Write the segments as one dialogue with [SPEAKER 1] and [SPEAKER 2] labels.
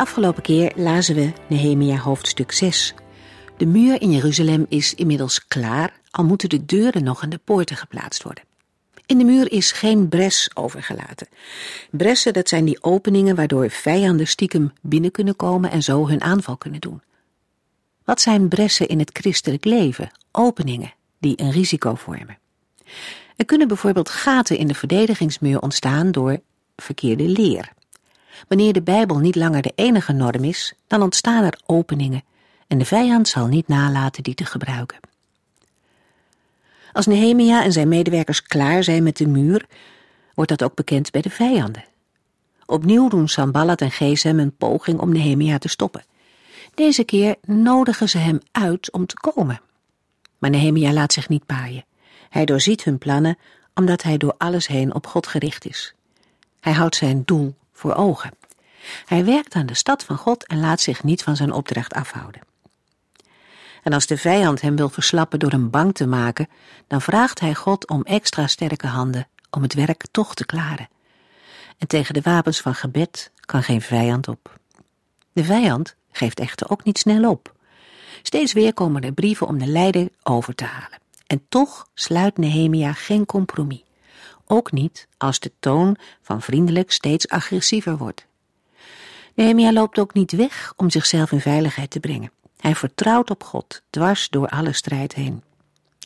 [SPEAKER 1] Afgelopen keer lazen we Nehemia hoofdstuk 6. De muur in Jeruzalem is inmiddels klaar, al moeten de deuren nog aan de poorten geplaatst worden. In de muur is geen bres overgelaten. Bressen, dat zijn die openingen waardoor vijanden stiekem binnen kunnen komen en zo hun aanval kunnen doen. Wat zijn bressen in het christelijk leven? Openingen die een risico vormen. Er kunnen bijvoorbeeld gaten in de verdedigingsmuur ontstaan door verkeerde leer. Wanneer de Bijbel niet langer de enige norm is, dan ontstaan er openingen en de vijand zal niet nalaten die te gebruiken. Als Nehemia en zijn medewerkers klaar zijn met de muur, wordt dat ook bekend bij de vijanden. Opnieuw doen Samballat en Gesem een poging om Nehemia te stoppen. Deze keer nodigen ze hem uit om te komen. Maar Nehemia laat zich niet paaien. Hij doorziet hun plannen omdat hij door alles heen op God gericht is. Hij houdt zijn doel voor ogen. Hij werkt aan de stad van God en laat zich niet van zijn opdracht afhouden. En als de vijand hem wil verslappen door hem bang te maken, dan vraagt hij God om extra sterke handen om het werk toch te klaren. En tegen de wapens van gebed kan geen vijand op. De vijand geeft echter ook niet snel op. Steeds weer komen er brieven om de leider over te halen. En toch sluit Nehemia geen compromis. Ook niet als de toon van vriendelijk steeds agressiever wordt. Nehemia loopt ook niet weg om zichzelf in veiligheid te brengen. Hij vertrouwt op God, dwars door alle strijd heen.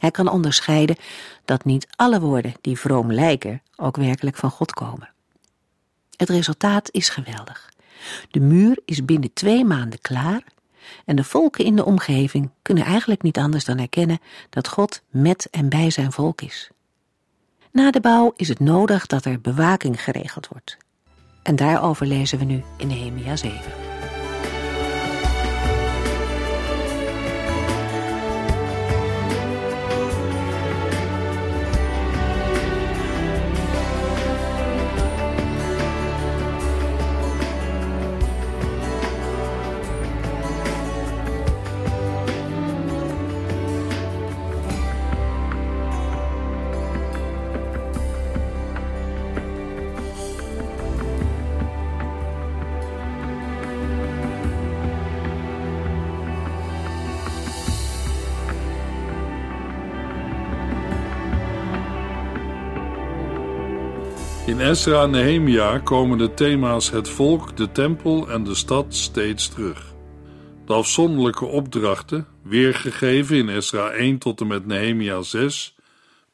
[SPEAKER 1] Hij kan onderscheiden dat niet alle woorden die vroom lijken ook werkelijk van God komen. Het resultaat is geweldig. De muur is binnen twee maanden klaar en de volken in de omgeving kunnen eigenlijk niet anders dan erkennen dat God met en bij zijn volk is. Na de bouw is het nodig dat er bewaking geregeld wordt. En daarover lezen we nu in Nehemia 7.
[SPEAKER 2] In Ezra en Nehemia komen de thema's het volk, de tempel en de stad steeds terug. De afzonderlijke opdrachten, weergegeven in Ezra 1 tot en met Nehemia 6,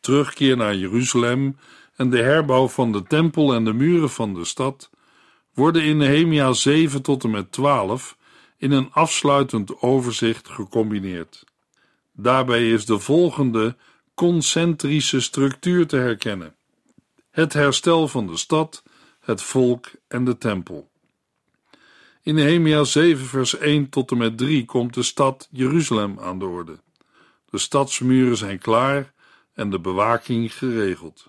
[SPEAKER 2] terugkeer naar Jeruzalem en de herbouw van de tempel en de muren van de stad, worden in Nehemia 7 tot en met 12 in een afsluitend overzicht gecombineerd. Daarbij is de volgende concentrische structuur te herkennen het herstel van de stad, het volk en de tempel. In Nehemia 7 vers 1 tot en met 3 komt de stad Jeruzalem aan de orde. De stadsmuren zijn klaar en de bewaking geregeld.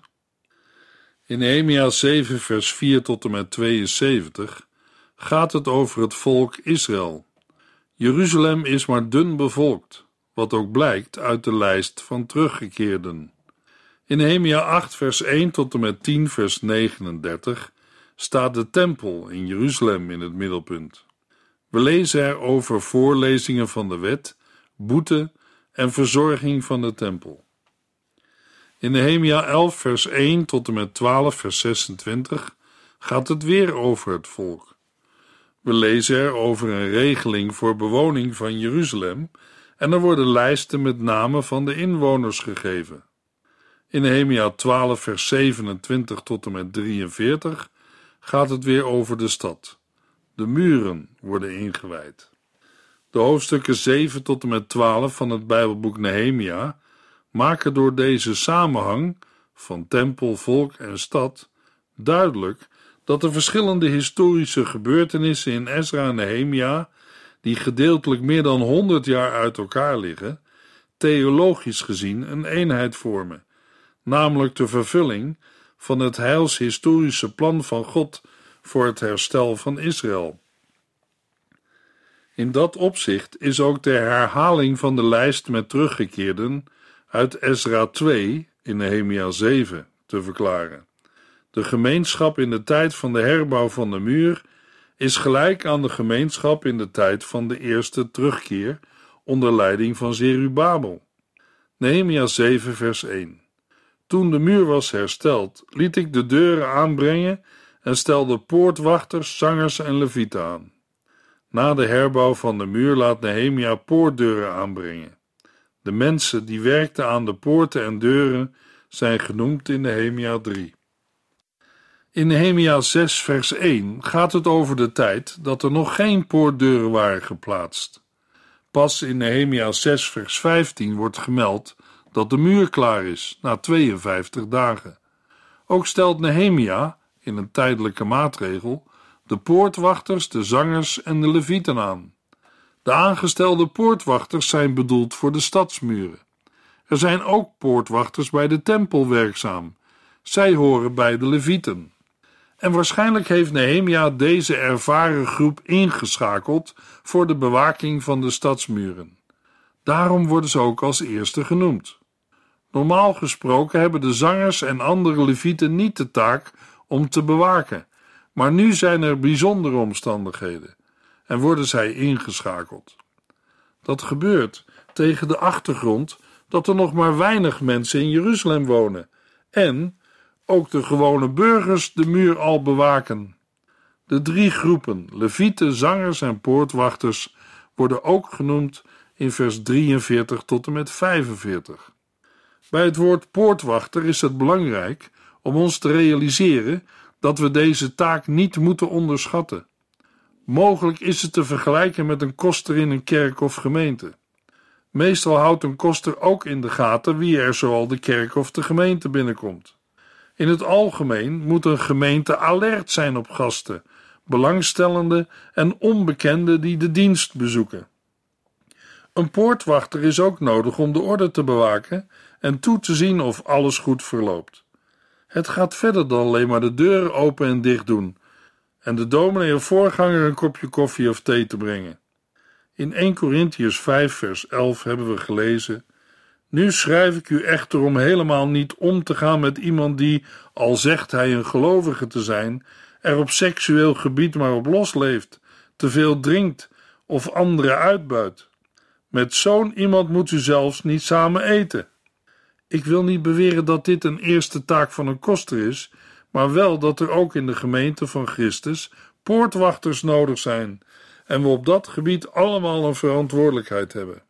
[SPEAKER 2] In Nehemia 7 vers 4 tot en met 72 gaat het over het volk Israël. Jeruzalem is maar dun bevolkt, wat ook blijkt uit de lijst van teruggekeerden. In Nehemia 8 vers 1 tot en met 10 vers 39 staat de tempel in Jeruzalem in het middelpunt. We lezen er over voorlezingen van de wet, boete en verzorging van de tempel. In Nehemia 11 vers 1 tot en met 12 vers 26 gaat het weer over het volk. We lezen er over een regeling voor bewoning van Jeruzalem en er worden lijsten met namen van de inwoners gegeven. In Nehemia 12, vers 27 tot en met 43 gaat het weer over de stad. De muren worden ingewijd. De hoofdstukken 7 tot en met 12 van het Bijbelboek Nehemia maken door deze samenhang van tempel, volk en stad duidelijk dat de verschillende historische gebeurtenissen in Ezra en Nehemia, die gedeeltelijk meer dan 100 jaar uit elkaar liggen, theologisch gezien een eenheid vormen, namelijk de vervulling van het heilshistorische plan van God voor het herstel van Israël. In dat opzicht is ook de herhaling van de lijst met teruggekeerden uit Ezra 2 in Nehemia 7 te verklaren. De gemeenschap in de tijd van de herbouw van de muur is gelijk aan de gemeenschap in de tijd van de eerste terugkeer onder leiding van Zerubabel. Nehemia 7 vers 1 Toen de muur was hersteld, liet ik de deuren aanbrengen en stelde poortwachters, zangers en levieten aan. Na de herbouw van de muur laat Nehemia poortdeuren aanbrengen. De mensen die werkten aan de poorten en deuren zijn genoemd in Nehemia 3. In Nehemia 6 vers 1 gaat het over de tijd dat er nog geen poortdeuren waren geplaatst. Pas in Nehemia 6 vers 15 wordt gemeld dat de muur klaar is na 52 dagen. Ook stelt Nehemia, in een tijdelijke maatregel, de poortwachters, de zangers en de levieten aan. De aangestelde poortwachters zijn bedoeld voor de stadsmuren. Er zijn ook poortwachters bij de tempel werkzaam. Zij horen bij de levieten. En waarschijnlijk heeft Nehemia deze ervaren groep ingeschakeld voor de bewaking van de stadsmuren. Daarom worden ze ook als eerste genoemd. Normaal gesproken hebben de zangers en andere levieten niet de taak om te bewaken, maar nu zijn er bijzondere omstandigheden en worden zij ingeschakeld. Dat gebeurt tegen de achtergrond dat er nog maar weinig mensen in Jeruzalem wonen en ook de gewone burgers de muur al bewaken. De drie groepen, levieten, zangers en poortwachters, worden ook genoemd in vers 43 tot en met 45. Bij het woord poortwachter is het belangrijk om ons te realiseren dat we deze taak niet moeten onderschatten. Mogelijk is het te vergelijken met een koster in een kerk of gemeente. Meestal houdt een koster ook in de gaten wie er zoal de kerk of de gemeente binnenkomt. In het algemeen moet een gemeente alert zijn op gasten, belangstellenden en onbekenden die de dienst bezoeken. Een poortwachter is ook nodig om de orde te bewaken en toe te zien of alles goed verloopt. Het gaat verder dan alleen maar de deuren open en dicht doen en de dominee of voorganger een kopje koffie of thee te brengen. In 1 Corinthians 5 vers 11 hebben we gelezen nu schrijf ik u echter om helemaal niet om te gaan met iemand die, al zegt hij een gelovige te zijn, er op seksueel gebied maar op losleeft, te veel drinkt of anderen uitbuit. Met zo'n iemand moet u zelfs niet samen eten. Ik wil niet beweren dat dit een eerste taak van een koster is, maar wel dat er ook in de gemeente van Christus poortwachters nodig zijn en we op dat gebied allemaal een verantwoordelijkheid hebben.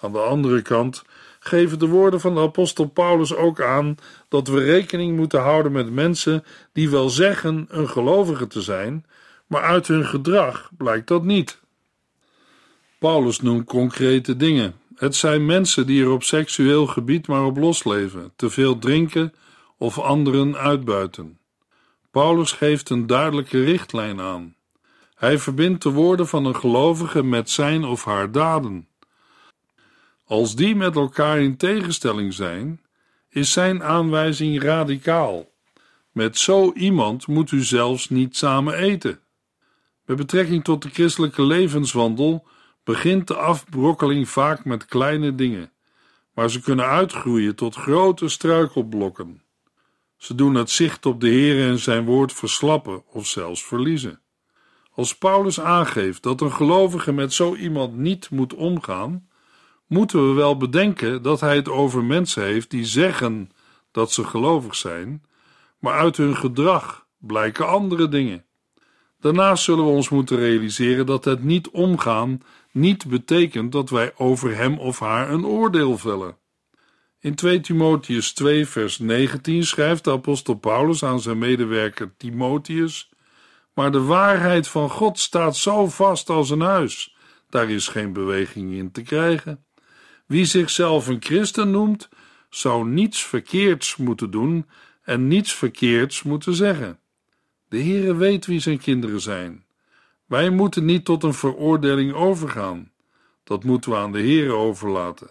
[SPEAKER 2] Aan de andere kant geven de woorden van de apostel Paulus ook aan dat we rekening moeten houden met mensen die wel zeggen een gelovige te zijn, maar uit hun gedrag blijkt dat niet. Paulus noemt concrete dingen. Het zijn mensen die er op seksueel gebied maar op losleven, te veel drinken of anderen uitbuiten. Paulus geeft een duidelijke richtlijn aan. Hij verbindt de woorden van een gelovige met zijn of haar daden. Als die met elkaar in tegenstelling zijn, is zijn aanwijzing radicaal. Met zo iemand moet u zelfs niet samen eten. Met betrekking tot de christelijke levenswandel begint de afbrokkeling vaak met kleine dingen, maar ze kunnen uitgroeien tot grote struikelblokken. Ze doen het zicht op de Heer en zijn woord verslappen of zelfs verliezen. Als Paulus aangeeft dat een gelovige met zo iemand niet moet omgaan, moeten we wel bedenken dat hij het over mensen heeft die zeggen dat ze gelovig zijn, maar uit hun gedrag blijken andere dingen. Daarnaast zullen we ons moeten realiseren dat het niet omgaan niet betekent dat wij over hem of haar een oordeel vellen. In 2 Timotheus 2, vers 19 schrijft de apostel Paulus aan zijn medewerker Timotheus: Maar de waarheid van God staat zo vast als een huis, daar is geen beweging in te krijgen. Wie zichzelf een christen noemt, zou niets verkeerds moeten doen en niets verkeerds moeten zeggen. De Heere weet wie zijn kinderen zijn. Wij moeten niet tot een veroordeling overgaan. Dat moeten we aan de Heere overlaten.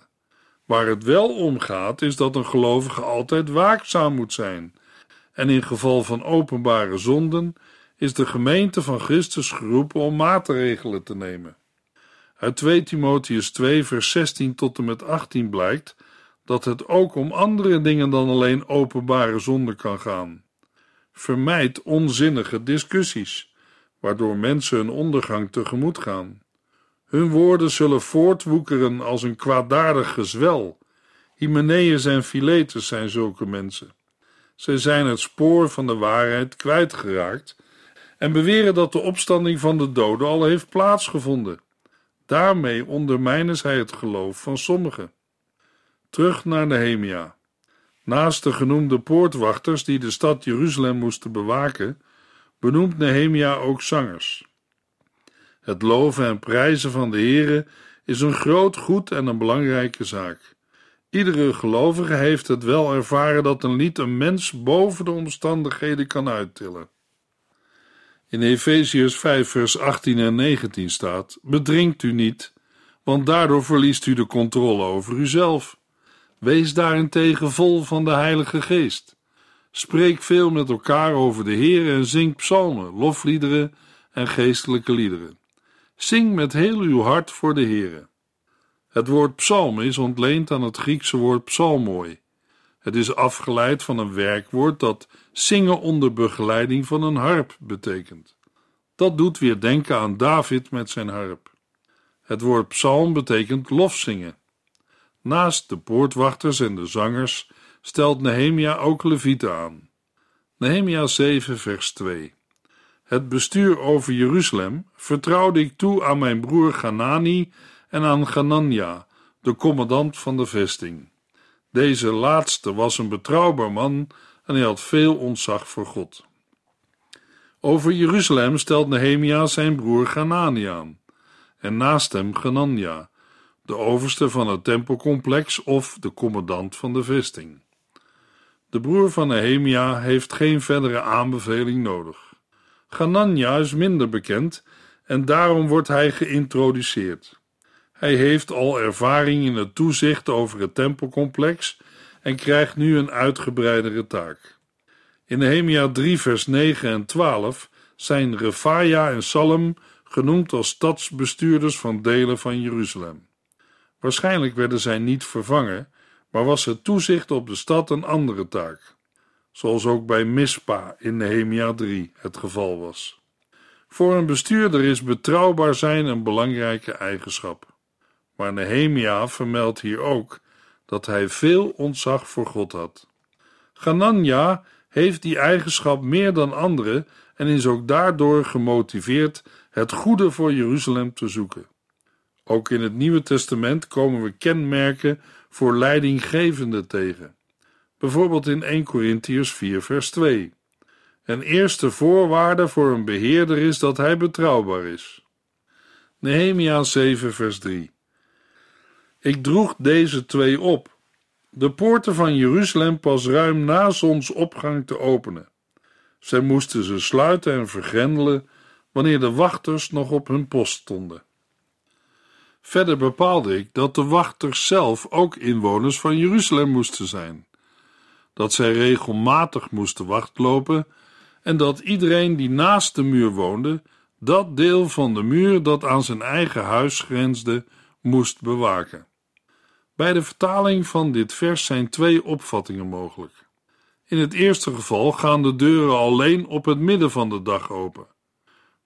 [SPEAKER 2] Waar het wel om gaat, is dat een gelovige altijd waakzaam moet zijn. En in geval van openbare zonden is de gemeente van Christus geroepen om maatregelen te nemen. Uit 2 Timotheus 2, vers 16 tot en met 18 blijkt dat het ook om andere dingen dan alleen openbare zonde kan gaan. Vermijd onzinnige discussies, waardoor mensen hun ondergang tegemoet gaan. Hun woorden zullen voortwoekeren als een kwaadaardig gezwel. Hymenaeus en Philetus zijn zulke mensen. Zij zijn het spoor van de waarheid kwijtgeraakt en beweren dat de opstanding van de doden al heeft plaatsgevonden. Daarmee ondermijnen zij het geloof van sommigen. Terug naar Nehemia. Naast de genoemde poortwachters die de stad Jeruzalem moesten bewaken, benoemt Nehemia ook zangers. Het loven en prijzen van de Heere is een groot goed en een belangrijke zaak. Iedere gelovige heeft het wel ervaren dat een lied een mens boven de omstandigheden kan uittillen. In Efeziërs 5 vers 18 en 19 staat: Bedrinkt u niet, want daardoor verliest u de controle over uzelf. Wees daarentegen vol van de Heilige Geest. Spreek veel met elkaar over de Heer en zing psalmen, lofliederen en geestelijke liederen. Zing met heel uw hart voor de Heere. Het woord psalm is ontleend aan het Griekse woord psalmoi. Het is afgeleid van een werkwoord dat zingen onder begeleiding van een harp betekent. Dat doet weer denken aan David met zijn harp. Het woord psalm betekent lofzingen. Naast de poortwachters en de zangers stelt Nehemia ook levieten aan. Nehemia 7 vers 2 Het bestuur over Jeruzalem vertrouwde ik toe aan mijn broer Ganani en aan Ganania, de commandant van de vesting. Deze laatste was een betrouwbaar man en hij had veel ontzag voor God. Over Jeruzalem stelt Nehemia zijn broer Ganani aan, en naast hem Ganania, de overste van het tempelcomplex of de commandant van de vesting. De broer van Nehemia heeft geen verdere aanbeveling nodig. Ganania is minder bekend en daarom wordt hij geïntroduceerd. Hij heeft al ervaring in het toezicht over het tempelcomplex en krijgt nu een uitgebreidere taak. In Nehemia 3 vers 9 en 12 zijn Refaia en Salem genoemd als stadsbestuurders van delen van Jeruzalem. Waarschijnlijk werden zij niet vervangen, maar was het toezicht op de stad een andere taak, zoals ook bij Mispa in Nehemia 3 het geval was. Voor een bestuurder is betrouwbaar zijn een belangrijke eigenschap. Maar Nehemia vermeldt hier ook dat hij veel ontzag voor God had. Ganania heeft die eigenschap meer dan anderen en is ook daardoor gemotiveerd het goede voor Jeruzalem te zoeken. Ook in het Nieuwe Testament komen we kenmerken voor leidinggevende tegen. Bijvoorbeeld in 1 Corinthiërs 4 vers 2. Een eerste voorwaarde voor een beheerder is dat hij betrouwbaar is. Nehemia 7 vers 3. Ik droeg deze twee op, de poorten van Jeruzalem pas ruim na zonsopgang te openen. Zij moesten ze sluiten en vergrendelen wanneer de wachters nog op hun post stonden. Verder bepaalde ik dat de wachters zelf ook inwoners van Jeruzalem moesten zijn, dat zij regelmatig moesten wachtlopen en dat iedereen die naast de muur woonde, dat deel van de muur dat aan zijn eigen huis grensde, moest bewaken. Bij de vertaling van dit vers zijn twee opvattingen mogelijk. In het eerste geval gaan de deuren alleen op het midden van de dag open.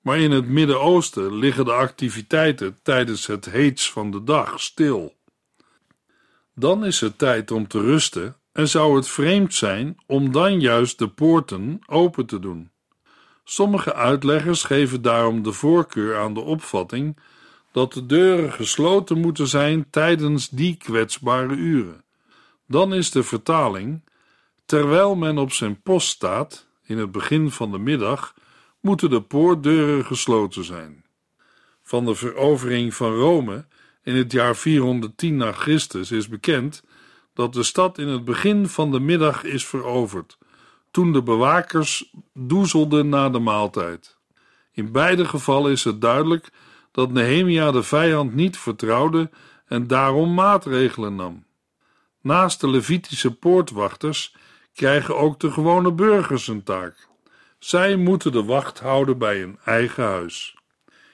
[SPEAKER 2] Maar in het Midden-Oosten liggen de activiteiten tijdens het heets van de dag stil. Dan is het tijd om te rusten en zou het vreemd zijn om dan juist de poorten open te doen. Sommige uitleggers geven daarom de voorkeur aan de opvatting dat de deuren gesloten moeten zijn tijdens die kwetsbare uren. Dan is de vertaling: terwijl men op zijn post staat, in het begin van de middag, moeten de poortdeuren gesloten zijn. Van de verovering van Rome in het jaar 410 na Christus is bekend dat de stad in het begin van de middag is veroverd, toen de bewakers doezelden na de maaltijd. In beide gevallen is het duidelijk dat Nehemia de vijand niet vertrouwde en daarom maatregelen nam. Naast de Levitische poortwachters krijgen ook de gewone burgers een taak. Zij moeten de wacht houden bij hun eigen huis.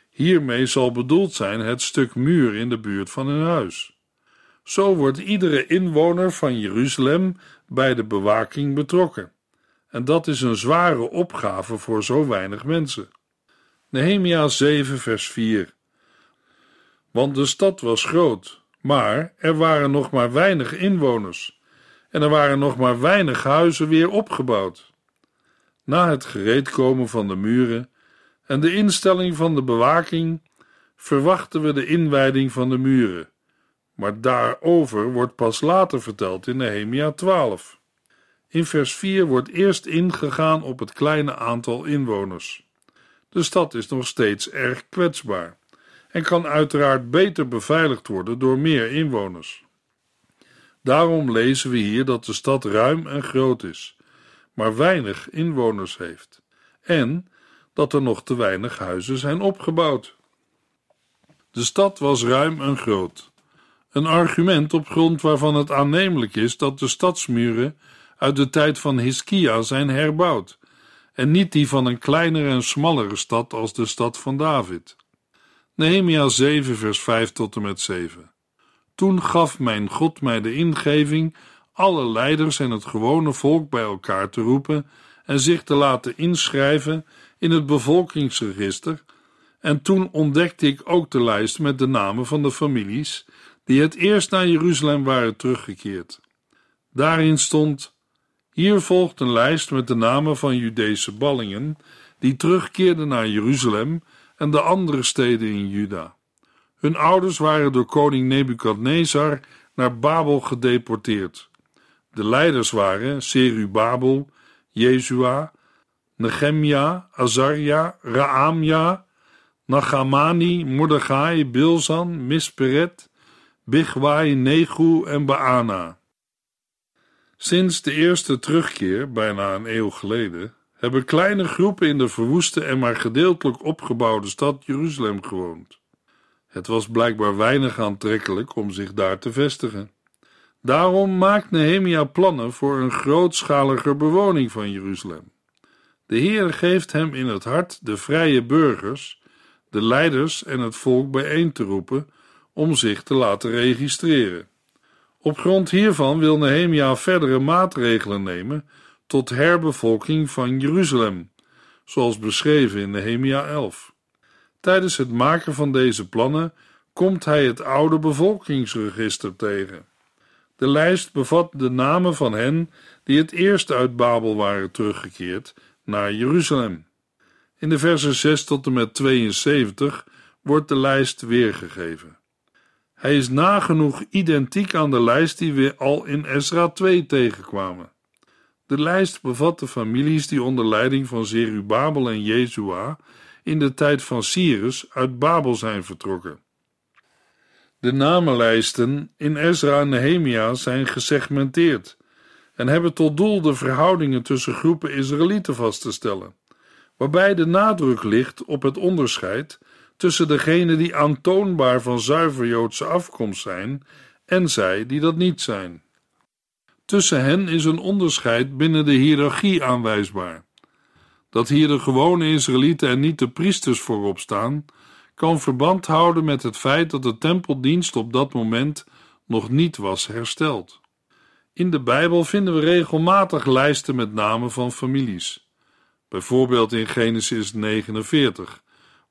[SPEAKER 2] Hiermee zal bedoeld zijn het stuk muur in de buurt van hun huis. Zo wordt iedere inwoner van Jeruzalem bij de bewaking betrokken. En dat is een zware opgave voor zo weinig mensen. Nehemia 7, vers 4. Want de stad was groot, maar er waren nog maar weinig inwoners en er waren nog maar weinig huizen weer opgebouwd. Na het gereedkomen van de muren en de instelling van de bewaking verwachten we de inwijding van de muren, maar daarover wordt pas later verteld in Nehemia 12. In vers 4 wordt eerst ingegaan op het kleine aantal inwoners. De stad is nog steeds erg kwetsbaar en kan uiteraard beter beveiligd worden door meer inwoners. Daarom lezen we hier dat de stad ruim en groot is, maar weinig inwoners heeft, en dat er nog te weinig huizen zijn opgebouwd. De stad was ruim en groot. Een argument op grond waarvan het aannemelijk is dat de stadsmuren uit de tijd van Hiskia zijn herbouwd, en niet die van een kleinere en smallere stad als de stad van David. Nehemia 7, vers 5 tot en met 7. Toen gaf mijn God mij de ingeving alle leiders en het gewone volk bij elkaar te roepen en zich te laten inschrijven in het bevolkingsregister. En toen ontdekte ik ook de lijst met de namen van de families die het eerst naar Jeruzalem waren teruggekeerd. Daarin stond: Hier volgt een lijst met de namen van Judese ballingen die terugkeerden naar Jeruzalem en de andere steden in Juda. Hun ouders waren door koning Nebukadnezar naar Babel gedeporteerd. De leiders waren Serubabel, Jezua, Nehemia, Azaria, Raamja, Nagamani, Mordechai, Bilzan, Misperet, Bigwai, Negu en Baana. Sinds de eerste terugkeer, bijna een eeuw geleden, hebben kleine groepen in de verwoeste en maar gedeeltelijk opgebouwde stad Jeruzalem gewoond. Het was blijkbaar weinig aantrekkelijk om zich daar te vestigen. Daarom maakt Nehemia plannen voor een grootschalige bewoning van Jeruzalem. De Heer geeft hem in het hart de vrije burgers, de leiders en het volk bijeen te roepen om zich te laten registreren. Op grond hiervan wil Nehemia verdere maatregelen nemen tot herbevolking van Jeruzalem, zoals beschreven in Nehemia 11. Tijdens het maken van deze plannen komt hij het oude bevolkingsregister tegen. De lijst bevat de namen van hen die het eerst uit Babel waren teruggekeerd naar Jeruzalem. In de versen 6 tot en met 72 wordt de lijst weergegeven. Hij is nagenoeg identiek aan de lijst die we al in Ezra 2 tegenkwamen. De lijst bevat de families die onder leiding van Zerubabel en Jezua in de tijd van Cyrus uit Babel zijn vertrokken. De namenlijsten in Ezra en Nehemia zijn gesegmenteerd en hebben tot doel de verhoudingen tussen groepen Israëlieten vast te stellen, waarbij de nadruk ligt op het onderscheid tussen degenen die aantoonbaar van zuiver Joodse afkomst zijn en zij die dat niet zijn. Tussen hen is een onderscheid binnen de hiërarchie aanwijsbaar. Dat hier de gewone Israëlieten en niet de priesters voorop staan, kan verband houden met het feit dat de tempeldienst op dat moment nog niet was hersteld. In de Bijbel vinden we regelmatig lijsten met namen van families. Bijvoorbeeld in Genesis 49,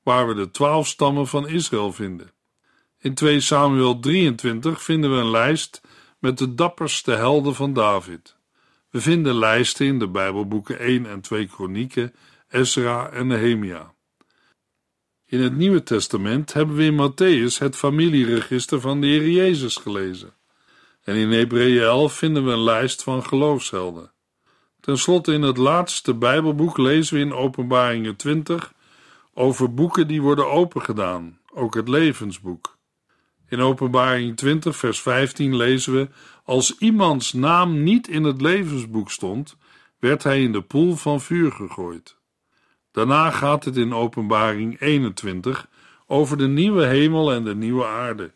[SPEAKER 2] waar we de twaalf stammen van Israël vinden. In 2 Samuel 23 vinden we een lijst met de dapperste helden van David. We vinden lijsten in de Bijbelboeken 1 en 2 Kronieken, Ezra en Nehemia. In het Nieuwe Testament hebben we in Matthäus het familieregister van de Heer Jezus gelezen. En in Hebreeën 11 vinden we een lijst van geloofshelden. Ten slotte in het laatste Bijbelboek lezen we in Openbaringen 20 over boeken die worden opengedaan, ook het levensboek. In Openbaring 20, vers 15 lezen we: Als iemands naam niet in het levensboek stond, werd hij in de poel van vuur gegooid. Daarna gaat het in Openbaring 21 over de nieuwe hemel en de nieuwe aarde.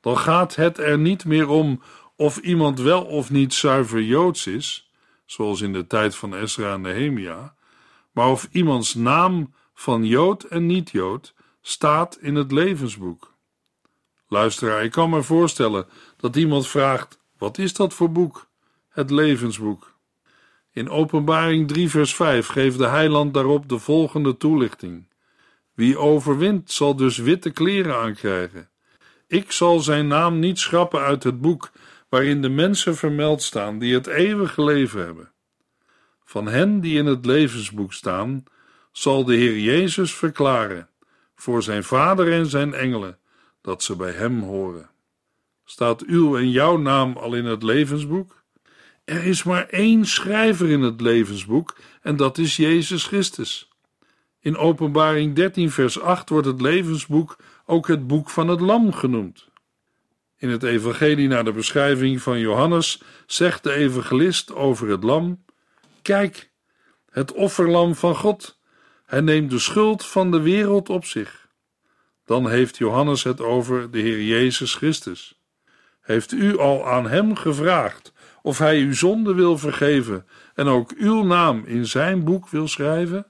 [SPEAKER 2] Dan gaat het er niet meer om of iemand wel of niet zuiver joods is, zoals in de tijd van Ezra en Nehemia, maar of iemands naam van jood en niet-jood staat in het levensboek. Luisteraar, ik kan me voorstellen dat iemand vraagt: wat is dat voor boek? Het levensboek. In Openbaring 3, vers 5 geeft de heiland daarop de volgende toelichting: Wie overwint, zal dus witte kleren aankrijgen. Ik zal zijn naam niet schrappen uit het boek waarin de mensen vermeld staan die het eeuwige leven hebben. Van hen die in het levensboek staan, zal de Heer Jezus verklaren voor zijn Vader en zijn engelen dat ze bij Hem horen. Staat uw en jouw naam al in het levensboek? Er is maar één schrijver in het levensboek en dat is Jezus Christus. In Openbaring 13, vers 8 wordt het levensboek ook het boek van het Lam genoemd. In het Evangelie naar de beschrijving van Johannes zegt de evangelist over het Lam: Kijk, het offerlam van God. Hij neemt de schuld van de wereld op zich. Dan heeft Johannes het over de Heer Jezus Christus. Heeft u al aan Hem gevraagd of Hij uw zonde wil vergeven en ook uw naam in Zijn boek wil schrijven?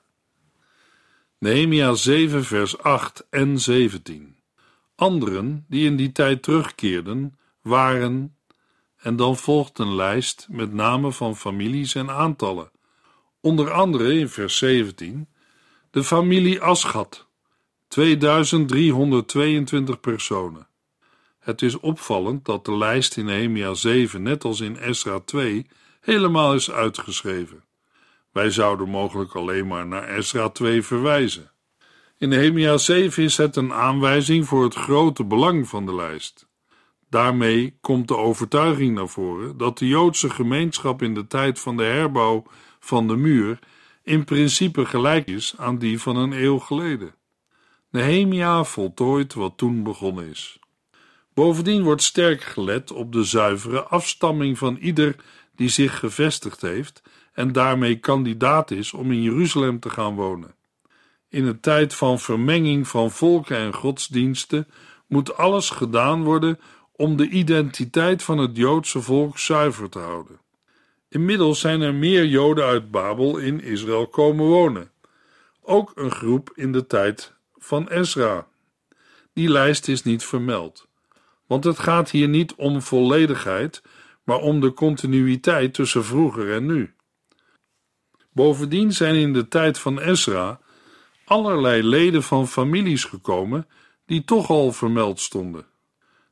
[SPEAKER 2] Nehemia 7, vers 8 en 17. Anderen die in die tijd terugkeerden, waren, en dan volgt een lijst met namen van families en aantallen. Onder andere in vers 17 de familie Aschat, 2322 personen. Het is opvallend dat de lijst in Nehemia 7, net als in Esra 2, helemaal is uitgeschreven. Wij zouden mogelijk alleen maar naar Esra 2 verwijzen. In Nehemia 7 is het een aanwijzing voor het grote belang van de lijst. Daarmee komt de overtuiging naar voren dat de Joodse gemeenschap in de tijd van de herbouw van de muur in principe gelijk is aan die van een eeuw geleden. Nehemia voltooit wat toen begonnen is. Bovendien wordt sterk gelet op de zuivere afstamming van ieder die zich gevestigd heeft en daarmee kandidaat is om in Jeruzalem te gaan wonen. In een tijd van vermenging van volken en godsdiensten moet alles gedaan worden om de identiteit van het Joodse volk zuiver te houden. Inmiddels zijn er meer Joden uit Babel in Israël komen wonen. Ook een groep in de tijd van Ezra. Die lijst is niet vermeld, want het gaat hier niet om volledigheid, maar om de continuïteit tussen vroeger en nu. Bovendien zijn in de tijd van Ezra allerlei leden van families gekomen die toch al vermeld stonden.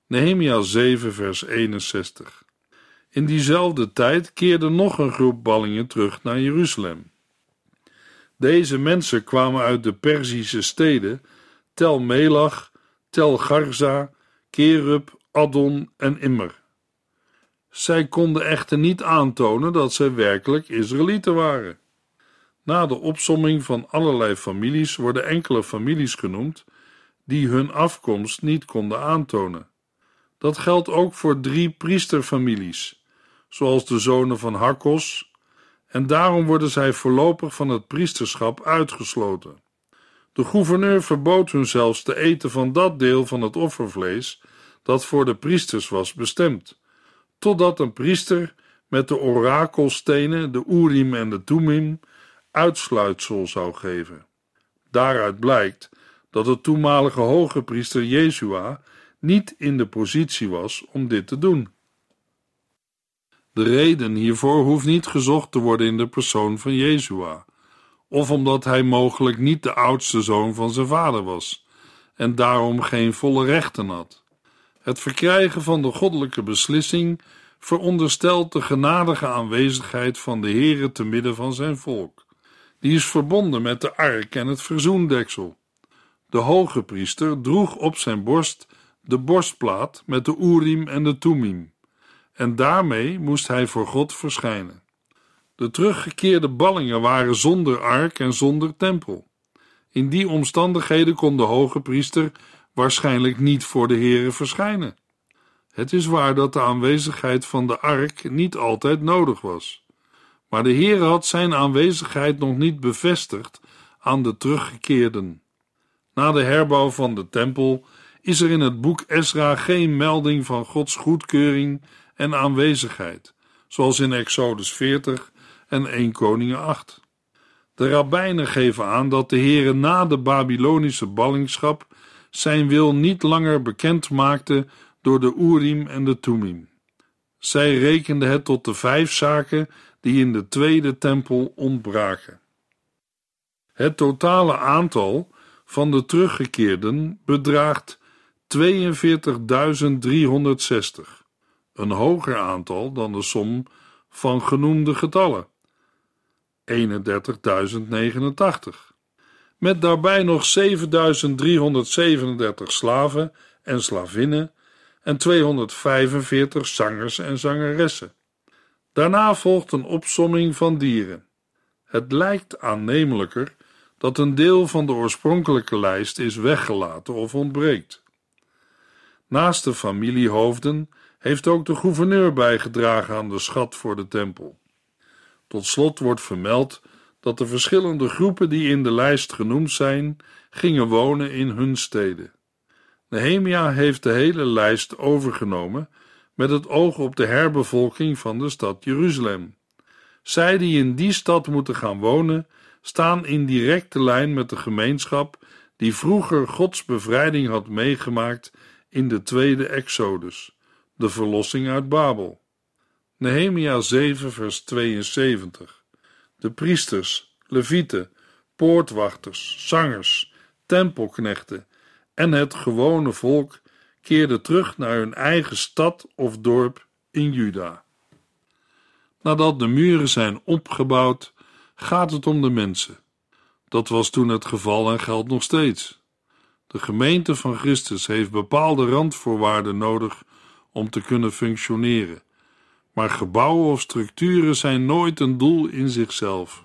[SPEAKER 2] Nehemia 7, vers 61. In diezelfde tijd keerde nog een groep ballingen terug naar Jeruzalem. Deze mensen kwamen uit de Perzische steden Tel Melach, Tel Garza, Kerub, Adon en Immer. Zij konden echter niet aantonen dat zij werkelijk Israëlieten waren. Na de opsomming van allerlei families worden enkele families genoemd die hun afkomst niet konden aantonen. Dat geldt ook voor drie priesterfamilies, zoals de zonen van Hakkos, en daarom worden zij voorlopig van het priesterschap uitgesloten. De gouverneur verbood hun zelfs te eten van dat deel van het offervlees dat voor de priesters was bestemd, totdat een priester met de orakelstenen, de Urim en de Tumim, uitsluitsel zou geven. Daaruit blijkt dat de toenmalige hoge priester Jezua niet in de positie was om dit te doen. De reden hiervoor hoeft niet gezocht te worden in de persoon van Jezua, of omdat hij mogelijk niet de oudste zoon van zijn vader was en daarom geen volle rechten had. Het verkrijgen van de goddelijke beslissing veronderstelt de genadige aanwezigheid van de Heere te midden van zijn volk. Die is verbonden met de ark en het verzoendeksel. De hoge priester droeg op zijn borst de borstplaat met de Urim en de Tumim, en daarmee moest hij voor God verschijnen. De teruggekeerde ballingen waren zonder ark en zonder tempel. In die omstandigheden kon de hoge priester waarschijnlijk niet voor de Here verschijnen. Het is waar dat de aanwezigheid van de ark niet altijd nodig was. Maar de Heer had zijn aanwezigheid nog niet bevestigd aan de teruggekeerden. Na de herbouw van de tempel is er in het boek Esra geen melding van Gods goedkeuring en aanwezigheid, zoals in Exodus 40 en 1 Koningen 8. De rabbijnen geven aan dat de Heere na de Babylonische ballingschap zijn wil niet langer bekend maakte door de Urim en de Tumim. Zij rekenden het tot de vijf zaken die in de tweede tempel ontbraken. Het totale aantal van de teruggekeerden bedraagt 42.360, een hoger aantal dan de som van genoemde getallen, 31.089, met daarbij nog 7.337 slaven en slavinnen en 245 zangers en zangeressen. Daarna volgt een opsomming van dieren. Het lijkt aannemelijker dat een deel van de oorspronkelijke lijst is weggelaten of ontbreekt. Naast de familiehoofden heeft ook de gouverneur bijgedragen aan de schat voor de tempel. Tot slot wordt vermeld dat de verschillende groepen die in de lijst genoemd zijn, gingen wonen in hun steden. Nehemia heeft de hele lijst overgenomen met het oog op de herbevolking van de stad Jeruzalem. Zij die in die stad moeten gaan wonen, staan in directe lijn met de gemeenschap die vroeger Gods bevrijding had meegemaakt in de tweede Exodus, de verlossing uit Babel. Nehemia 7, vers 72. De priesters, levieten, poortwachters, zangers, tempelknechten en het gewone volk keerden terug naar hun eigen stad of dorp in Juda. Nadat de muren zijn opgebouwd, gaat het om de mensen. Dat was toen het geval en geldt nog steeds. De gemeente van Christus heeft bepaalde randvoorwaarden nodig om te kunnen functioneren. Maar gebouwen of structuren zijn nooit een doel in zichzelf.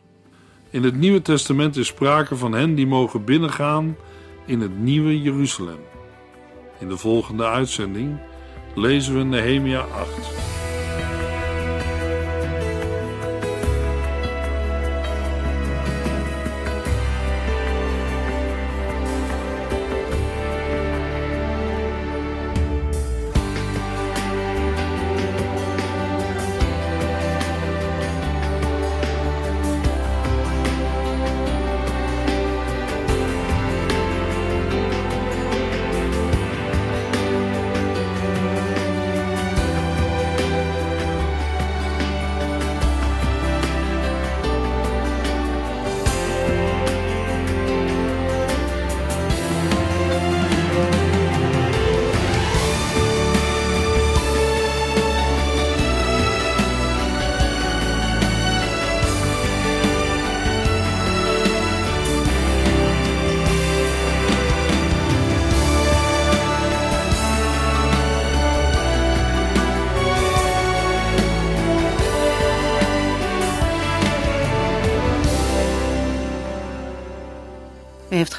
[SPEAKER 2] In het Nieuwe Testament is sprake van hen die mogen binnengaan in het nieuwe Jeruzalem. In de volgende uitzending lezen we Nehemia 8.